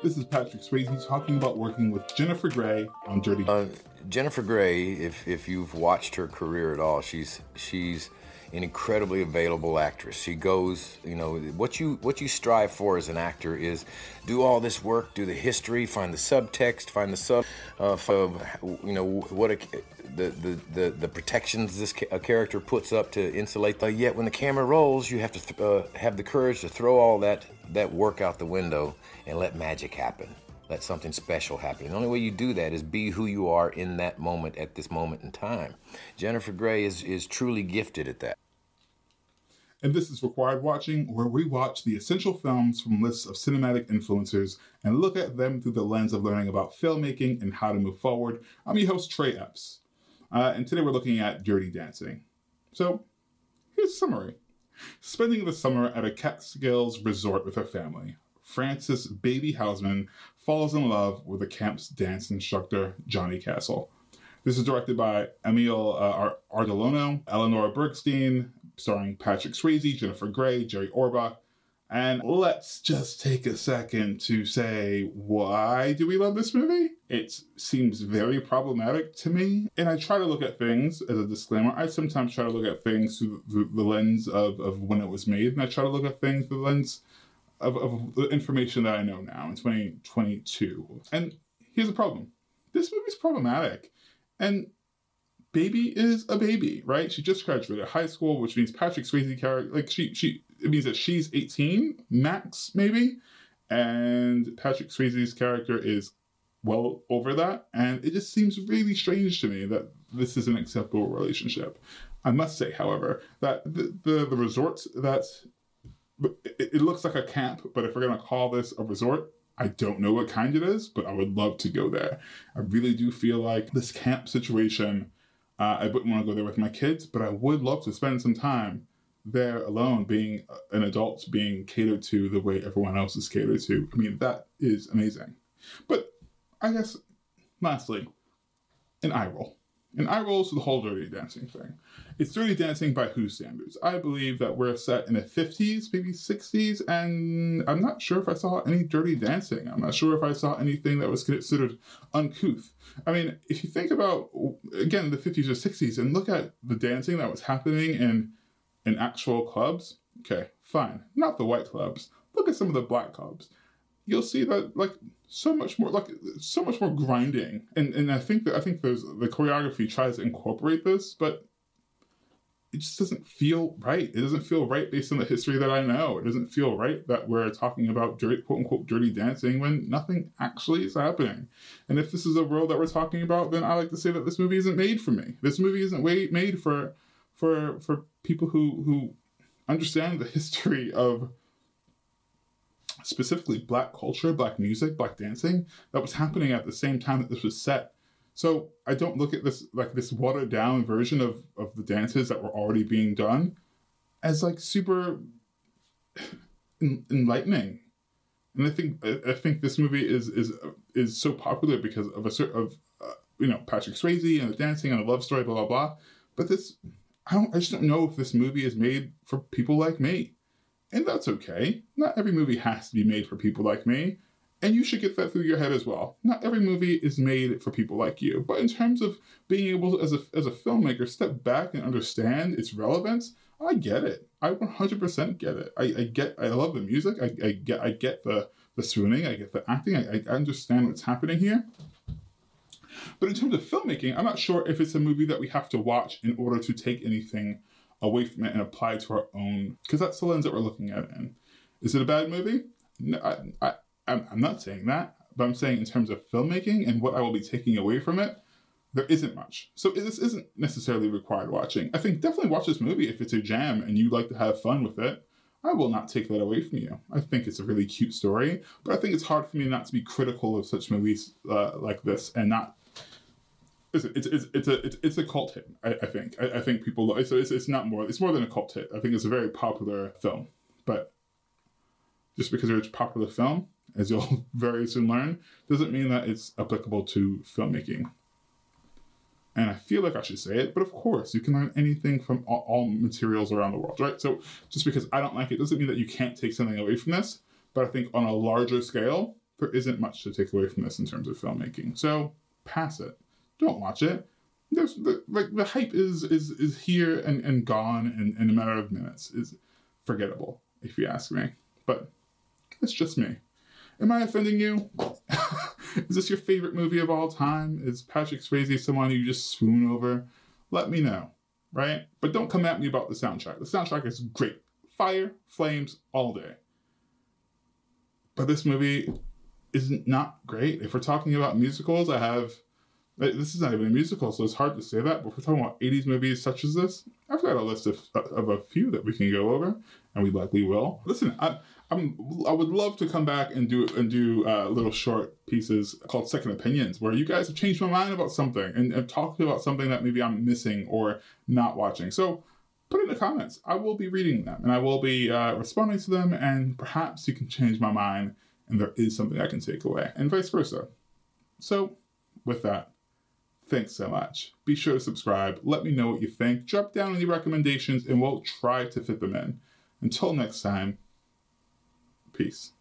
This is Patrick Swayze talking about working with Jennifer Grey on Dirty. Uh, Jennifer Grey, if if you've watched her career at all, she's she's an incredibly available actress. She goes, you know, what you what you strive for as an actor is do all this work, do the history, find the subtext, find the sub, uh, you know, what a, the, the, the, the protections this ca- character puts up to insulate. But yet, when the camera rolls, you have to th- uh, have the courage to throw all that that work out the window and let magic happen. Let something special happen. the only way you do that is be who you are in that moment at this moment in time. Jennifer Grey is, is truly gifted at that. And this is Required Watching, where we watch the essential films from lists of cinematic influencers and look at them through the lens of learning about filmmaking and how to move forward. I'm your host, Trey Epps. Uh, and today we're looking at Dirty Dancing. So, here's a summary. Spending the summer at a Catskills resort with her family, Frances Baby Houseman falls in love with the camp's dance instructor, Johnny Castle. This is directed by Emile uh, Ardolino, Eleanor Bergstein, starring Patrick Swayze, Jennifer Grey, Jerry Orbach. And let's just take a second to say, why do we love this movie? It seems very problematic to me. And I try to look at things as a disclaimer. I sometimes try to look at things through the lens of, of when it was made, and I try to look at things through the lens of, of the information that I know now in 2022. And here's the problem this movie's problematic. And baby is a baby, right? She just graduated high school, which means Patrick Swayze character, like she, she, it means that she's 18 max, maybe. And Patrick Swayze's character is well over that. And it just seems really strange to me that this is an acceptable relationship. I must say, however, that the, the, the resort that it, looks like a camp, but if we're going to call this a resort, I don't know what kind it is, but I would love to go there. I really do feel like this camp situation, uh, I wouldn't want to go there with my kids, but I would love to spend some time there alone, being an adult, being catered to the way everyone else is catered to. I mean, that is amazing. But I guess, lastly, an eye roll. An eye roll is the whole dirty dancing thing. It's dirty dancing by whose standards? I believe that we're set in the 50s, maybe 60s, and I'm not sure if I saw any dirty dancing. I'm not sure if I saw anything that was considered uncouth. I mean, if you think about, again, the 50s or 60s and look at the dancing that was happening in, in actual clubs, okay, fine. Not the white clubs. Look at some of the black clubs. You'll see that, like, so much more like so much more grinding. And and i think that i think there's the choreography tries to incorporate this but it just doesn't feel right. It doesn't feel right based on the history that i know. It doesn't feel right that we're talking about dirty quote unquote dirty dancing when nothing actually is happening. And if this is a world that we're talking about then i like to say that this movie isn't made for me. This movie isn't made for for for people who who understand the history of specifically black culture, black music, black dancing that was happening at the same time that this was set. So I don't look at this like this watered down version of, of the dances that were already being done as like super enlightening. And I think I think this movie is is is so popular because of a sort of uh, you know Patrick Swayze and the dancing and the love story, blah blah blah. But this, I don't, I just don't know if this movie is made for people like me. And that's okay. Not every movie has to be made for people like me. And you should get that through your head as well. Not every movie is made for people like you. But in terms of being able to, as a, as a filmmaker, step back and understand its relevance, I get it. I 100% get it. I, I get, I love the music. I, I get, I get the, the swooning. I get the acting. I, I understand what's happening here. But in terms of filmmaking, I'm not sure if it's a movie that we have to watch in order to take anything away from it and apply it to our own, because that's the lens that we're looking at in. Is it a bad movie? No, I, I, I'm not saying that, but I'm saying in terms of filmmaking and what I will be taking away from it, there isn't much. So this isn't necessarily required watching. I think definitely watch this movie if it's a jam and you like to have fun with it. I will not take that away from you. I think it's a really cute story, but I think it's hard for me not to be critical of such movies uh, like this and not it's it's, it's, a it's, it's a cult hit. I, I think I, I, think people it's, it's it's not more it's more than a cult hit. I think it's a very popular film, but just because it's a popular film, as you'll very soon learn, doesn't mean that it's applicable to filmmaking. And I feel like I should say it, but of course, you can learn anything from all, all materials around the world, right? So just because I don't like it doesn't mean that you can't take something away from this. But I think on a larger scale, there isn't much to take away from this in terms of filmmaking. So pass it. Don't watch it. There's the, like the hype is is is here and, and gone in, in a matter of minutes. Is forgettable, if you ask me. But it's just me. Am I offending you? is this your favorite movie of all time? Is Patrick Swayze someone you just swoon over? Let me know, right? But don't come at me about the soundtrack. The soundtrack is great. Fire, flames, all day. But this movie is not great. If we're talking about musicals, I have. This is not even a musical, so it's hard to say that. But if we're talking about 80s movies such as this, I've got a list of, of a few that we can go over, and we likely will. Listen, I, I'm, I would love to come back and do and do uh, little short pieces called second opinions, where you guys have changed my mind about something and, and talked about something that maybe I'm missing or not watching. So put in the comments. I will be reading them and I will be uh, responding to them, and perhaps you can change my mind and there is something I can take away, and vice versa. So, with that, thanks so much. Be sure to subscribe. Let me know what you think. Drop down any recommendations, and we'll try to fit them in. Until next time, peace.